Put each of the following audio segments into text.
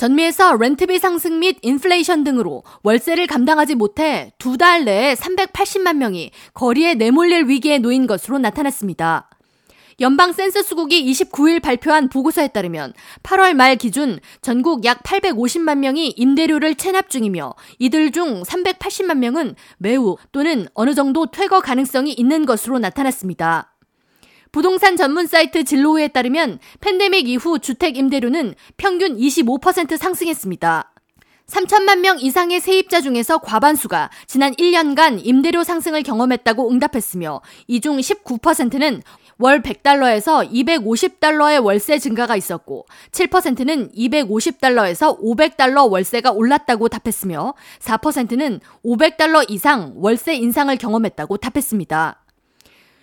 전미에서 렌트비 상승 및 인플레이션 등으로 월세를 감당하지 못해 두 달 내에 380만 명이 거리에 내몰릴 위기에 놓인 것으로 나타났습니다. 연방 센서스국이 29일 발표한 보고서에 따르면 8월 말 기준 전국 약 850만 명이 임대료를 체납 중이며 이들 중 380만 명은 매우 또는 어느 정도 퇴거 가능성이 있는 것으로 나타났습니다. 부동산 전문 사이트 진로우에 따르면 팬데믹 이후 주택 임대료는 평균 25% 상승했습니다. 3천만 명 이상의 세입자 중에서 과반수가 지난 1년간 임대료 상승을 경험했다고 응답했으며 이 중 19%는 월 100달러에서 250달러의 월세 증가가 있었고 7%는 250달러에서 500달러 월세가 올랐다고 답했으며 4%는 500달러 이상 월세 인상을 경험했다고 답했습니다.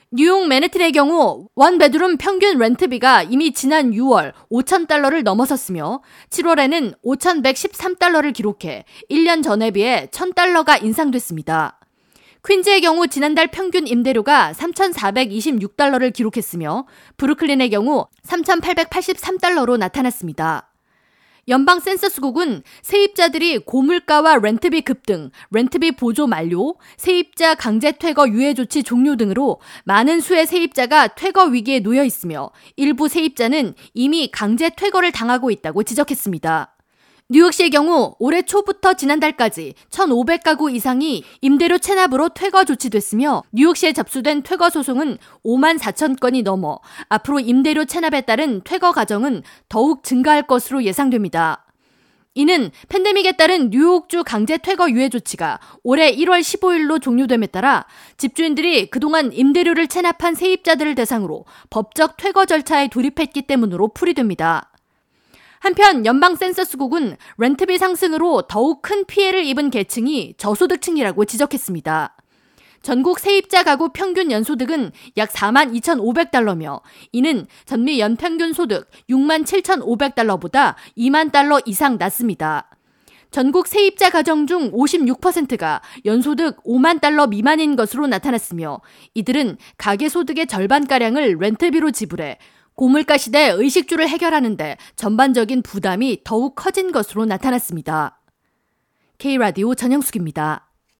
뉴욕 맨해튼의 경우 원 베드룸 평균 렌트비가 이미 지난 6월 5,000달러를 넘어섰으며 7월에는 5,113달러를 기록해 1년 전에 비해 1,000달러가 인상됐습니다. 퀸즈의 경우 지난달 평균 임대료가 3,426달러를 기록했으며 브루클린의 경우 3,883달러로 나타났습니다. 연방 센서스국은 세입자들이 고물가와 렌트비 급등, 렌트비 보조 만료, 세입자 강제 퇴거 유예 조치 종료 등으로 많은 수의 세입자가 퇴거 위기에 놓여 있으며 일부 세입자는 이미 강제 퇴거를 당하고 있다고 지적했습니다. 뉴욕시의 경우 올해 초부터 지난달까지 1,500가구 이상이 임대료 체납으로 퇴거 조치됐으며 뉴욕시에 접수된 퇴거 소송은 5만 4천 건이 넘어 앞으로 임대료 체납에 따른 퇴거 과정은 더욱 증가할 것으로 예상됩니다. 이는 팬데믹에 따른 뉴욕주 강제 퇴거 유예 조치가 올해 1월 15일로 종료됨에 따라 집주인들이 그동안 임대료를 체납한 세입자들을 대상으로 법적 퇴거 절차에 돌입했기 때문으로 풀이됩니다. 한편 연방 센서스국은 렌트비 상승으로 더욱 큰 피해를 입은 계층이 저소득층이라고 지적했습니다. 전국 세입자 가구 평균 연소득은 약 4만 2,500달러며 이는 전미 연평균 소득 6만 7,500달러보다 2만 달러 이상 낮습니다. 전국 세입자 가정 중 56%가 연소득 5만 달러 미만인 것으로 나타났으며 이들은 가계 소득의 절반가량을 렌트비로 지불해 고물가 시대 의식주를 해결하는데 전반적인 부담이 더욱 커진 것으로 나타났습니다. K라디오 전영숙입니다.